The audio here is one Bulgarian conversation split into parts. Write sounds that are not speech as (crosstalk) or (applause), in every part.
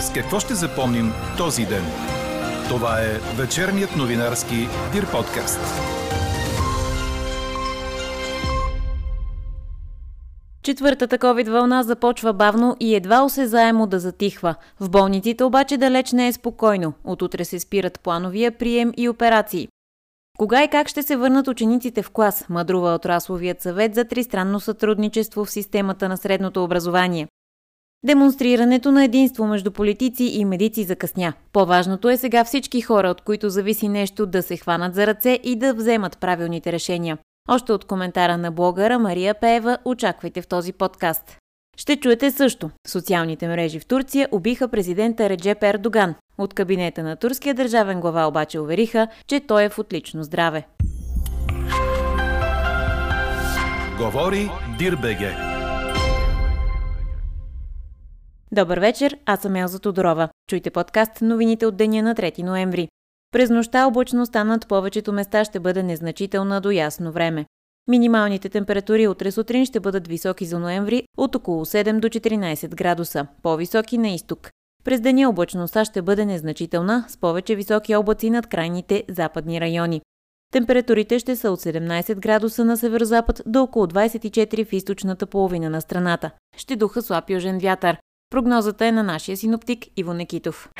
С какво ще запомним този ден? Това е вечерният новинарски Дир подкаст. Четвъртата COVID вълна започва бавно и едва осезаемо да затихва. В болниците обаче далеч не е спокойно. От утре се спират плановия прием и операции. Кога и как ще се върнат учениците в клас, мъдрува отрасловият съвет за тристранно сътрудничество в системата на средното образование. Демонстрирането на единство между политици и медици закъсня. По-важното е сега всички хора, от които зависи нещо, да се хванат за ръце и да вземат правилните решения. Още от коментара на блогъра Мария Пеева очаквайте в този подкаст. Ще чуете също. Социалните мрежи в Турция убиха президента Реджеп Ердоган. От кабинета на турския държавен глава обаче увериха, че той е в отлично здраве. Говори Дирбеге. Добър вечер, аз съм Елза Тодорова. Чуйте подкаст новините от деня на 3 ноември. През нощта облачността над повечето места ще бъде незначителна до ясно време. Минималните температури утре сутрин ще бъдат високи за ноември от около 7 до 14 градуса, по-високи на изток. През деня облачността ще бъде незначителна, с повече високи облаци над крайните западни райони. Температурите ще са от 17 градуса на северозапад до около 24 в източната половина на страната. Ще духа слаб южен вятър. Прогнозата е на нашия синоптик Иво Некитов.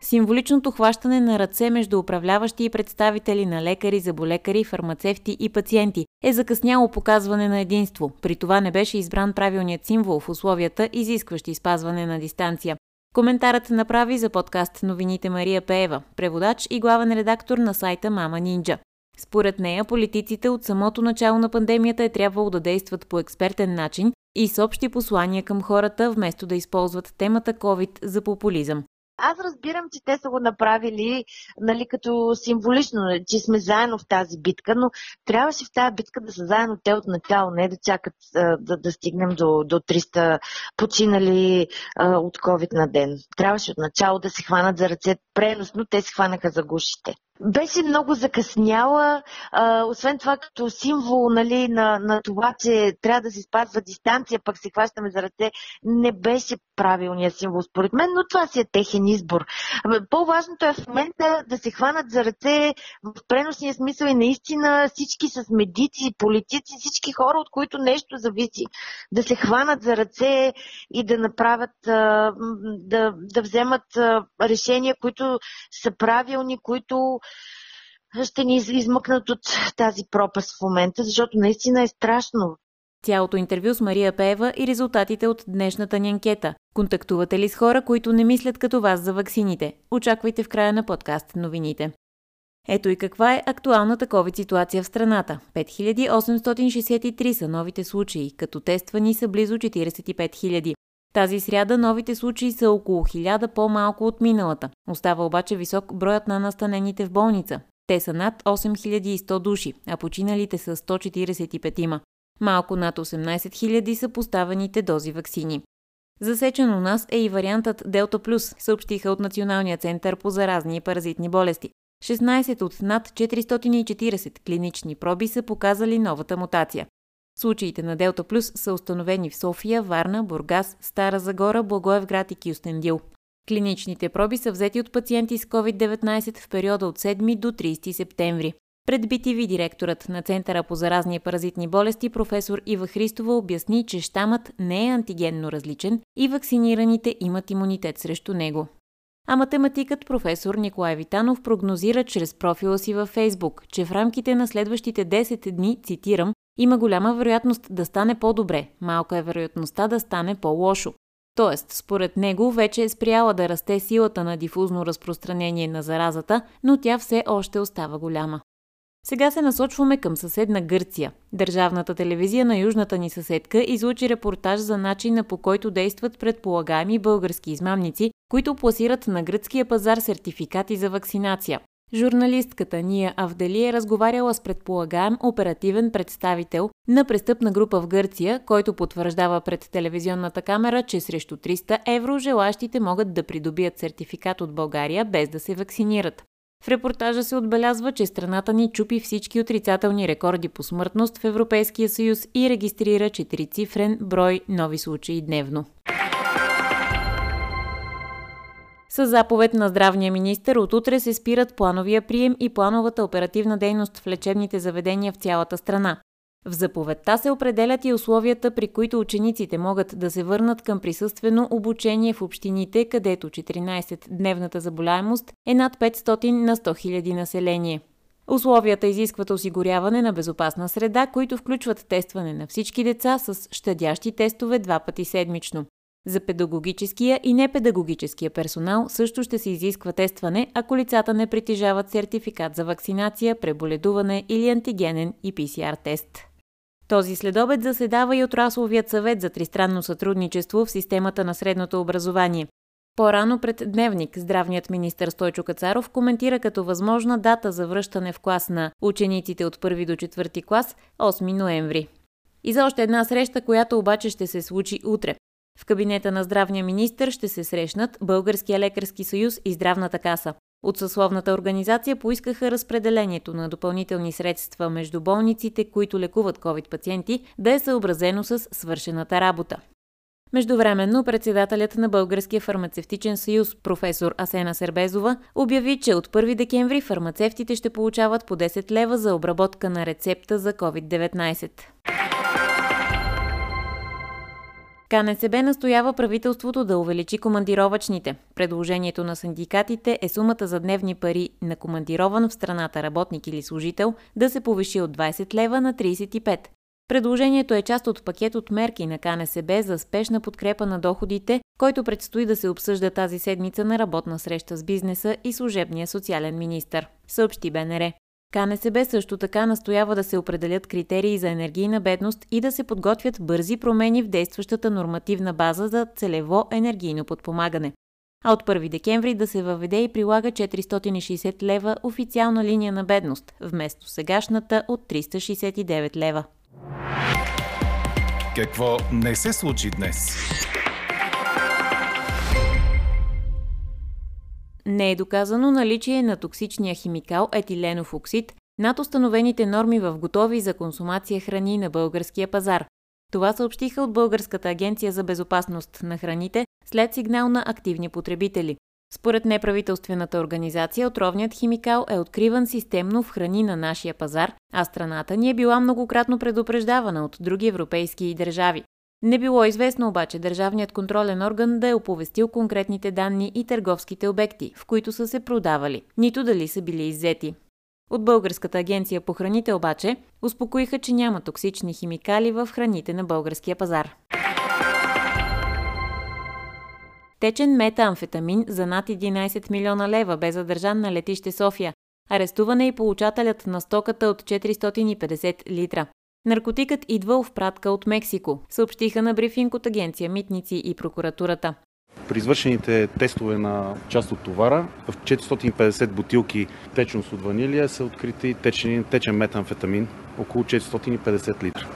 Символичното хващане на ръце между управляващи и представители на лекари, заболекари, фармацевти и пациенти е закъсняло показване на единство. При това не беше избран правилният символ в условията, изискващи спазване на дистанция. Коментарът направи за подкаст новините Мария Пеева, преводач и главен редактор на сайта Мама Нинджа. Според нея, политиците от самото начало на пандемията е трябвало да действат по експертен начин и с общи послания към хората, вместо да използват темата COVID за популизъм. Аз разбирам, че те са го направили нали, като символично, че сме заедно в тази битка, но трябваше в тази битка да са заедно те от начало, не да чакат да, да стигнем до, до 300 починали а, от COVID на ден. Трябваше от начало да се хванат за ръце преносно, те се хванаха за гушите беше много закъсняла, а, освен това като символ нали, на, на това, че трябва да се спазва дистанция, пък се хващаме за ръце, не беше правилният символ според мен, но това си е техен избор. По-важното е в момента да се хванат за ръце в преносния смисъл и наистина всички с медици, политици, всички хора, от които нещо зависи, да се хванат за ръце и да направят, да, да вземат решения, които са правилни, които ще ни измъкнат от тази пропаст в момента, защото наистина е страшно. Цялото интервю с Мария Пеева и резултатите от днешната ни анкета. Контактувате ли с хора, които не мислят като вас за ваксините? Очаквайте в края на подкаст новините. Ето и каква е актуалната COVID ситуация в страната. 5863 са новите случаи, като тествани са близо 45 000. Тази сряда новите случаи са около 1000 по-малко от миналата. Остава обаче висок броят на настанените в болница. Те са над 8100 души, а починалите са 145 Малко над 18 000 са поставените дози вакцини. Засечен у нас е и вариантът Делта Плюс, съобщиха от Националния център по заразни и паразитни болести. 16 от над 440 клинични проби са показали новата мутация. Случаите на Делта Плюс са установени в София, Варна, Бургас, Стара Загора, Благоевград и Кюстендил. Клиничните проби са взети от пациенти с COVID-19 в периода от 7 до 30 септември. Пред BTV директорът на Центъра по заразни и паразитни болести професор Ива Христова обясни, че щамът не е антигенно различен и вакцинираните имат имунитет срещу него. А математикът професор Николай Витанов прогнозира чрез профила си във Фейсбук, че в рамките на следващите 10 дни, цитирам, има голяма вероятност да стане по-добре, малка е вероятността да стане по-лошо. Тоест, според него вече е спряла да расте силата на дифузно разпространение на заразата, но тя все още остава голяма. Сега се насочваме към съседна Гърция. Държавната телевизия на южната ни съседка излучи репортаж за начина по който действат предполагаеми български измамници, които пласират на гръцкия пазар сертификати за вакцинация. Журналистката Ния Авдели е разговаряла с предполагаем оперативен представител на престъпна група в Гърция, който потвърждава пред телевизионната камера, че срещу 300 евро желащите могат да придобият сертификат от България без да се вакцинират. В репортажа се отбелязва, че страната ни чупи всички отрицателни рекорди по смъртност в Европейския съюз и регистрира четирицифрен брой нови случаи дневно. С заповед на здравния министр от утре се спират плановия прием и плановата оперативна дейност в лечебните заведения в цялата страна. В заповедта се определят и условията, при които учениците могат да се върнат към присъствено обучение в общините, където 14-дневната заболяемост е над 500 на 100 000 население. Условията изискват осигуряване на безопасна среда, които включват тестване на всички деца с щадящи тестове два пъти седмично. За педагогическия и непедагогическия персонал също ще се изисква тестване, ако лицата не притежават сертификат за вакцинация, преболедуване или антигенен и ПСР тест. Този следобед заседава и отрасловият съвет за тристранно сътрудничество в системата на средното образование. По-рано пред Дневник здравният министр Стойчо Кацаров коментира като възможна дата за връщане в клас на учениците от 1 до 4 клас 8 ноември. И за още една среща, която обаче ще се случи утре. В кабинета на здравния министр ще се срещнат Българския лекарски съюз и Здравната каса. От съсловната организация поискаха разпределението на допълнителни средства между болниците, които лекуват COVID пациенти, да е съобразено с свършената работа. Междувременно председателят на Българския фармацевтичен съюз, професор Асена Сербезова, обяви, че от 1 декември фармацевтите ще получават по 10 лева за обработка на рецепта за COVID-19. КНСБ настоява правителството да увеличи командировачните. Предложението на синдикатите е сумата за дневни пари на командирован в страната работник или служител да се повиши от 20 лева на 35. Предложението е част от пакет от мерки на КНСБ за спешна подкрепа на доходите, който предстои да се обсъжда тази седмица на работна среща с бизнеса и служебния социален министр, съобщи БНР. КНСБ също така настоява да се определят критерии за енергийна бедност и да се подготвят бързи промени в действащата нормативна база за целево енергийно подпомагане. А от 1 декември да се въведе и прилага 460 лева официална линия на бедност, вместо сегашната от 369 лева. Какво не се случи днес? Не е доказано наличие на токсичния химикал етиленов оксид над установените норми в готови за консумация храни на българския пазар. Това съобщиха от Българската агенция за безопасност на храните след сигнал на активни потребители. Според неправителствената организация, отровният химикал е откриван системно в храни на нашия пазар, а страната ни е била многократно предупреждавана от други европейски държави. Не било известно обаче държавният контролен орган да е оповестил конкретните данни и търговските обекти, в които са се продавали, нито дали са били иззети. От Българската агенция по храните обаче успокоиха, че няма токсични химикали в храните на българския пазар. Течен метаамфетамин за над 11 милиона лева бе задържан на летище София. Арестуван е и получателят на стоката от 450 литра. Наркотикът идва в пратка от Мексико, съобщиха на брифинг от агенция Митници и прокуратурата. При извършените тестове на част от товара, в 450 бутилки течност от ванилия са открити течен, течен метамфетамин, около 450 литра.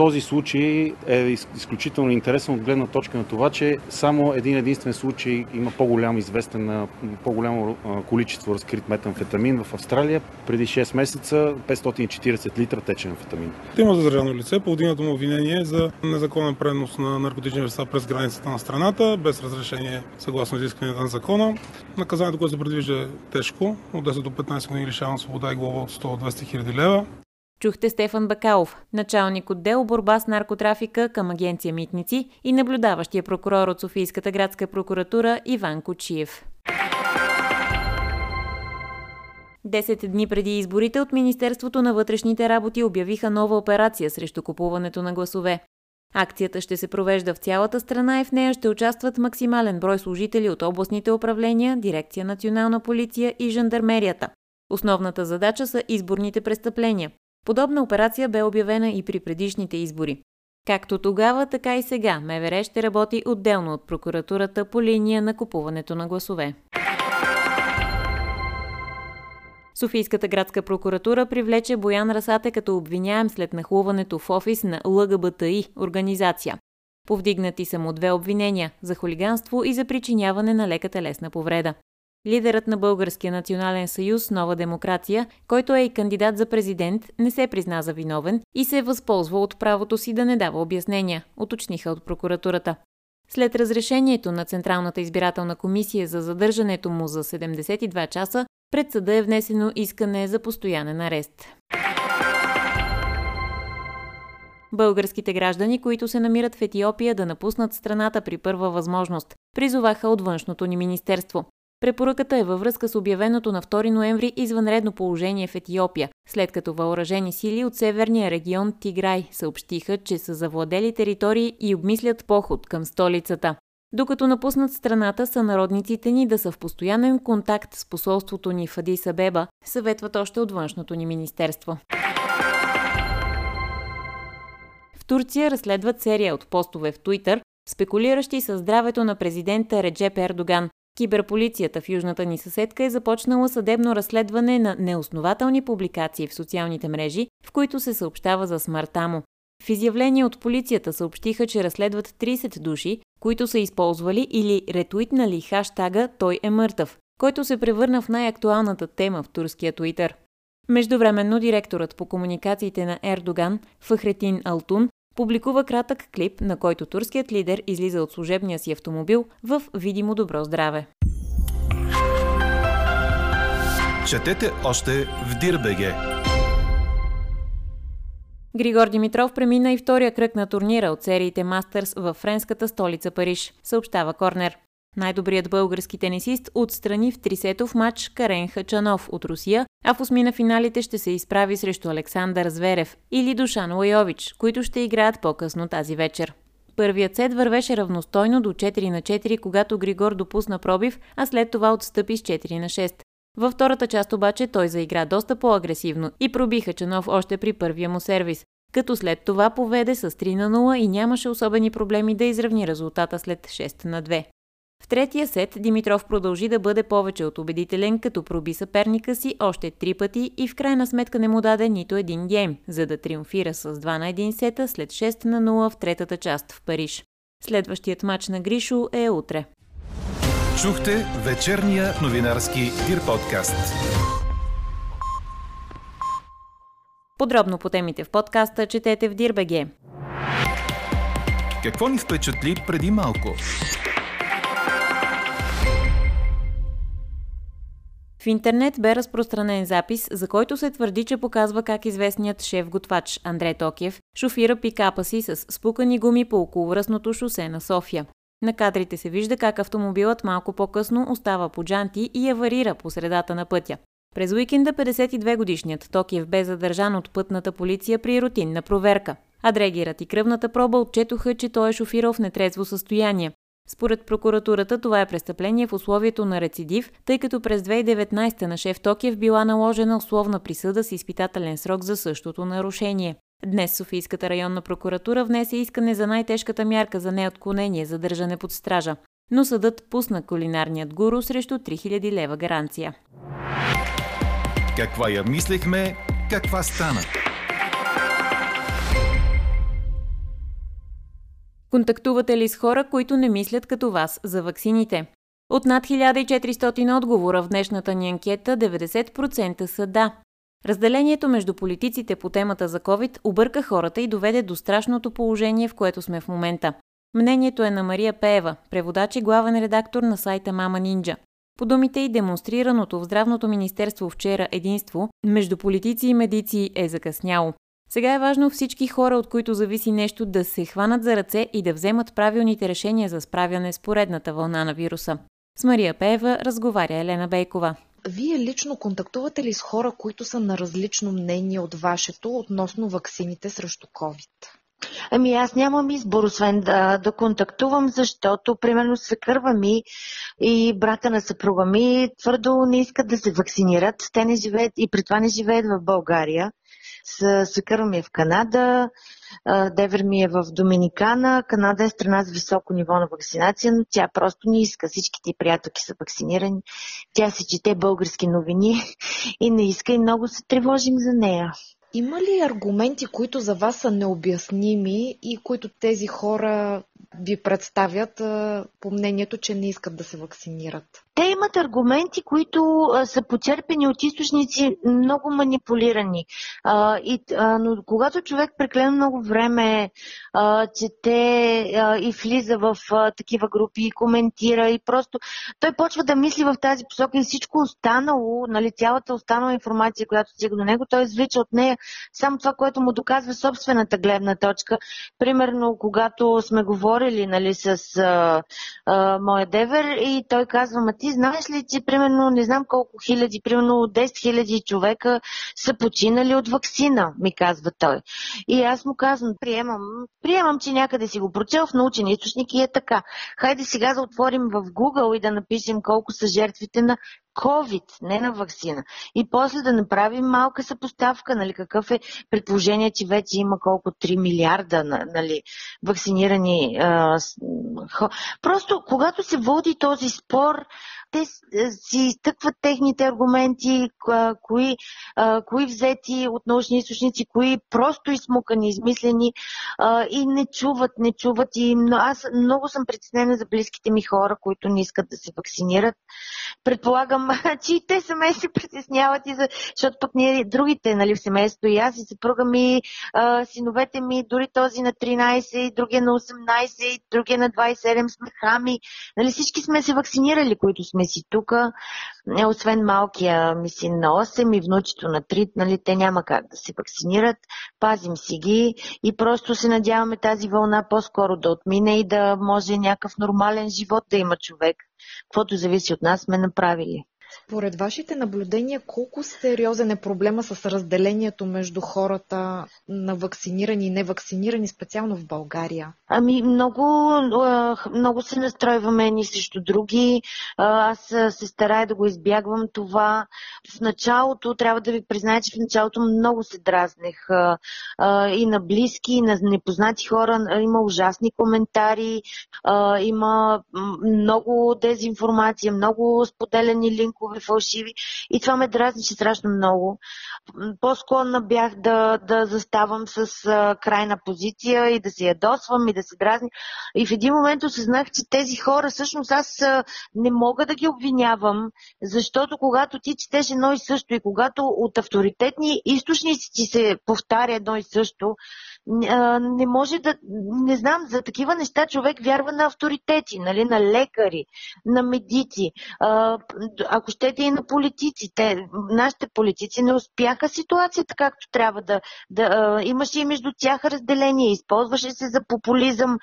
Този случай е изключително интересен от гледна точка на това, че само един единствен случай има по-голям известен, по-голямо количество разкрит метамфетамин в Австралия. Преди 6 месеца 540 литра течен амфетамин. Има задържано лице, повдигнато му обвинение за незаконен пренос на наркотични вещества през границата на страната, без разрешение съгласно изискванията на закона. Наказанието, което се предвижда е тежко, от 10 до 15 години лишаване свобода и глоба от 100-200 хиляди лева. Чухте Стефан Бакалов, началник отдел борба с наркотрафика към агенция Митници и наблюдаващия прокурор от Софийската градска прокуратура Иван Кочиев. Десет дни преди изборите от Министерството на вътрешните работи обявиха нова операция срещу купуването на гласове. Акцията ще се провежда в цялата страна и в нея ще участват максимален брой служители от областните управления, дирекция национална полиция и жандармерията. Основната задача са изборните престъпления. Подобна операция бе обявена и при предишните избори. Както тогава, така и сега МВР ще работи отделно от прокуратурата по линия на купуването на гласове. Софийската градска прокуратура привлече Боян Расате като обвиняем след нахлуването в офис на ЛГБТИ организация. Повдигнати са му две обвинения – за хулиганство и за причиняване на лека телесна повреда. Лидерът на Българския национален съюз Нова демокрация, който е и кандидат за президент, не се призна за виновен и се е възползва от правото си да не дава обяснения, уточниха от прокуратурата. След разрешението на Централната избирателна комисия за задържането му за 72 часа, пред съда е внесено искане за постоянен арест. Българските граждани, които се намират в Етиопия да напуснат страната при първа възможност, призоваха от външното ни министерство. Препоръката е във връзка с обявеното на 2 ноември извънредно положение в Етиопия, след като въоръжени сили от северния регион Тиграй съобщиха, че са завладели територии и обмислят поход към столицата. Докато напуснат страната, са народниците ни да са в постоянен контакт с посолството ни в Адис Абеба, съветват още от външното ни министерство. В Турция разследват серия от постове в Туитър, спекулиращи със здравето на президента Реджеп Ердоган. Киберполицията в южната ни съседка е започнала съдебно разследване на неоснователни публикации в социалните мрежи, в които се съобщава за смъртта му. В изявление от полицията съобщиха, че разследват 30 души, които са използвали или ретуитнали хаштага «Той е мъртъв», който се превърна в най-актуалната тема в турския Туитър. Междувременно директорът по комуникациите на Ердоган, Фахретин Алтун, публикува кратък клип, на който турският лидер излиза от служебния си автомобил в видимо добро здраве. Четете още в Дирбеге! Григор Димитров премина и втория кръг на турнира от сериите Мастърс във френската столица Париж, съобщава Корнер. Най-добрият български тенисист отстрани в трисетов матч Карен Хачанов от Русия, а в осмина финалите ще се изправи срещу Александър Зверев или Душан Лайович, които ще играят по-късно тази вечер. Първият сет вървеше равностойно до 4 на 4, когато Григор допусна пробив, а след това отстъпи с 4 на 6. Във втората част обаче той заигра доста по-агресивно и проби Хачанов още при първия му сервис, като след това поведе с 3 на 0 и нямаше особени проблеми да изравни резултата след 6 на 2. В третия сет Димитров продължи да бъде повече от убедителен, като проби съперника си още три пъти и в крайна сметка не му даде нито един гейм, за да триумфира с 2 на 1 сета след 6 на 0 в третата част в Париж. Следващият матч на Гришо е утре. Чухте вечерния новинарски Дир подкаст. Подробно по темите в подкаста четете в Дирбеге. Какво ни впечатли преди малко? В интернет бе разпространен запис, за който се твърди, че показва как известният шеф-готвач Андрей Токиев шофира пикапа си с спукани гуми по околовръстното шосе на София. На кадрите се вижда как автомобилът малко по-късно остава по джанти и аварира по средата на пътя. През уикенда 52-годишният Токиев бе задържан от пътната полиция при рутинна проверка. А дрегерът и кръвната проба отчетоха, че той е шофирал в нетрезво състояние. Според прокуратурата това е престъпление в условието на рецидив, тъй като през 2019 на шеф Токиев била наложена условна присъда с изпитателен срок за същото нарушение. Днес Софийската районна прокуратура внесе искане за най-тежката мярка за неотклонение за държане под стража, но съдът пусна кулинарният гуру срещу 3000 лева гаранция. Каква я мислехме, каква стана? Контактувате ли с хора, които не мислят като вас за ваксините? От над 1400 отговора в днешната ни анкета 90% са да. Разделението между политиците по темата за COVID обърка хората и доведе до страшното положение, в което сме в момента. Мнението е на Мария Пеева, преводач и главен редактор на сайта Мама Нинджа. По думите и демонстрираното в Здравното министерство вчера единство между политици и медици е закъсняло. Сега е важно всички хора, от които зависи нещо, да се хванат за ръце и да вземат правилните решения за справяне с поредната вълна на вируса. С Мария Пеева разговаря Елена Бейкова. Вие лично контактувате ли с хора, които са на различно мнение от вашето относно ваксините срещу COVID? Ами аз нямам избор, освен да, да контактувам, защото, примерно, свекърва ми и брата на съпруга ми твърдо не искат да се вакцинират. Те не живеят и при това не живеят в България. Свекърва ми е в Канада, Девер ми е в Доминикана. Канада е страна с високо ниво на вакцинация, но тя просто не иска. Всички ти приятелки са вакцинирани. Тя си чете български новини (laughs) и не иска и много се тревожим за нея. Има ли аргументи, които за вас са необясними и които тези хора ви представят по мнението, че не искат да се вакцинират? Те имат аргументи, които са почерпени от източници много манипулирани. Но когато човек прекалено много време чете и влиза в такива групи и коментира и просто той почва да мисли в тази посока и всичко останало, нали, цялата останала информация, която стига до него, той извлича от нея само това, което му доказва собствената гледна точка. Примерно, когато сме говорили нали, с а, а, моя девер и той казва, ма ти знаеш ли, че примерно не знам колко хиляди, примерно 10 хиляди човека са починали от вакцина, ми казва той. И аз му казвам, приемам, приемам, че някъде си го прочел в научен източник и е така. Хайде сега да отворим в Google и да напишем колко са жертвите на COVID, не на вакцина. И после да направим малка съпоставка, нали, какъв е предположение, че вече има колко 3 милиарда нали, вакцинирани а, хо... Просто, когато се води този спор, те си изтъкват техните аргументи, кои, кои взети от научни източници, кои просто измукани, измислени и не чуват, не чуват. И аз много съм притеснена за близките ми хора, които не искат да се вакцинират. Предполагам, (laughs) че и те сами се притесняват, и за, защото пък ние другите нали, в семейството, и аз, и съпруга ми, синовете ми, дори този на 13, и другия на 18, и другия на 27 сме хами. Нали, всички сме се вакцинирали, които сме сме си тук. Е, освен малкия ми син на 8 и внучето на 3, нали, те няма как да се вакцинират. Пазим си ги и просто се надяваме тази вълна по-скоро да отмине и да може някакъв нормален живот да има човек. Каквото зависи от нас сме направили. Според вашите наблюдения, колко сериозен е проблема с разделението между хората на вакцинирани и невакцинирани, специално в България? Ами много, много се настройваме едни срещу други. Аз се старая да го избягвам това. В началото, трябва да ви призная, че в началото много се дразнех и на близки, и на непознати хора. Има ужасни коментари, има много дезинформация, много споделени линкове фалшиви и това ме дразнише страшно много. По-склонна бях да, да заставам с крайна позиция и да се ядосвам и да се дразни. И в един момент осъзнах, че тези хора, всъщност аз не мога да ги обвинявам, защото когато ти четеш едно и също и когато от авторитетни източници ти се повтаря едно и също, не може да, не знам, за такива неща човек вярва на авторитети, нали, на лекари, на медици, ако щете и на политици. Те, нашите политици не успяха ситуацията както трябва да, да имаше и между тях разделение, използваше се за популизъм.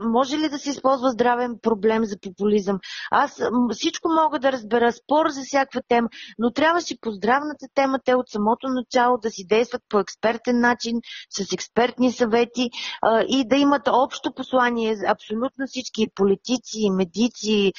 Може ли да се използва здравен проблем за популизъм? Аз всичко мога да разбера, спор за всяка тема, но трябваше по здравната тема те от самото начало да си действат по експертен начин, с експертни съвети а, и да имат общо послание. Абсолютно всички политици, медици.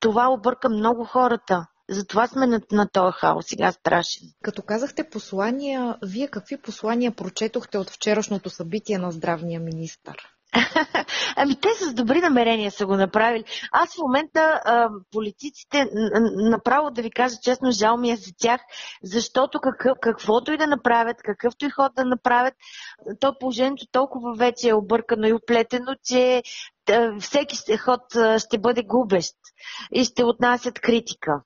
Това обърка много хората. Затова сме на, на този хаос сега страшен. Като казахте послания, вие какви послания прочетохте от вчерашното събитие на здравния министр? (laughs) ами те с добри намерения са го направили. Аз в момента а, политиците, направо да ви кажа честно, жал ми е за тях, защото какъв, каквото и да направят, какъвто и ход да направят, то положението толкова вече е объркано и оплетено, че всеки ход ще бъде губещ и ще отнасят критика.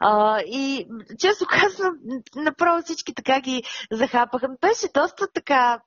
А, и често казвам, направо всички така ги захапаха. Беше доста така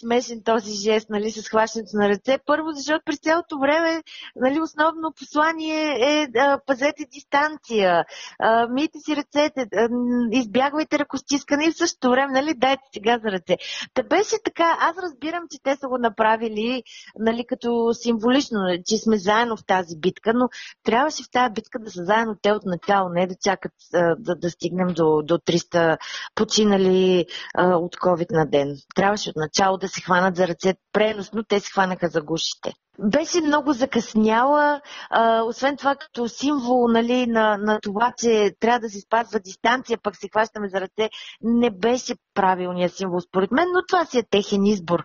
смешен този жест, нали, с хващането на ръце. Първо, защото през цялото време, нали, основно послание е а, пазете дистанция, а, мийте си ръцете, а, избягвайте ръкостискане и в същото време, нали, дайте сега за ръце. Та беше така, аз разбирам, че те са го направили, нали, като символично, че сме заедно в тази битка, но трябваше в тази битка да са заедно те от начало, не да чакат а, да, да стигнем до, до 300 починали а, от COVID на ден. Трябваше от начало да се хванат за ръце преносно, те се хванаха за гушите беше много закъсняла, а, освен това като символ нали, на, на това, че трябва да се спазва дистанция, пък се хващаме за ръце, не беше правилният символ според мен, но това си е техен избор.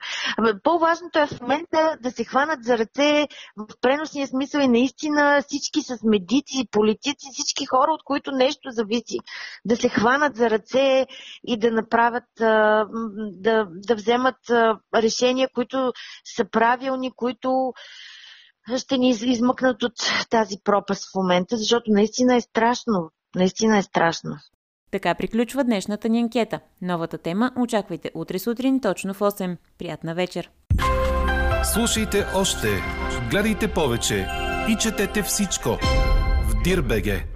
По-важното е в момента да се хванат за ръце в преносния смисъл и наистина всички с медици, политици, всички хора, от които нещо зависи, да се хванат за ръце и да направят, да, да вземат решения, които са правилни, които ще ни измъкнат от тази пропаст в момента, защото наистина е страшно. Наистина е страшно. Така приключва днешната ни анкета. Новата тема очаквайте утре сутрин точно в 8. Приятна вечер! Слушайте още, гледайте повече и четете всичко в Дирбеге.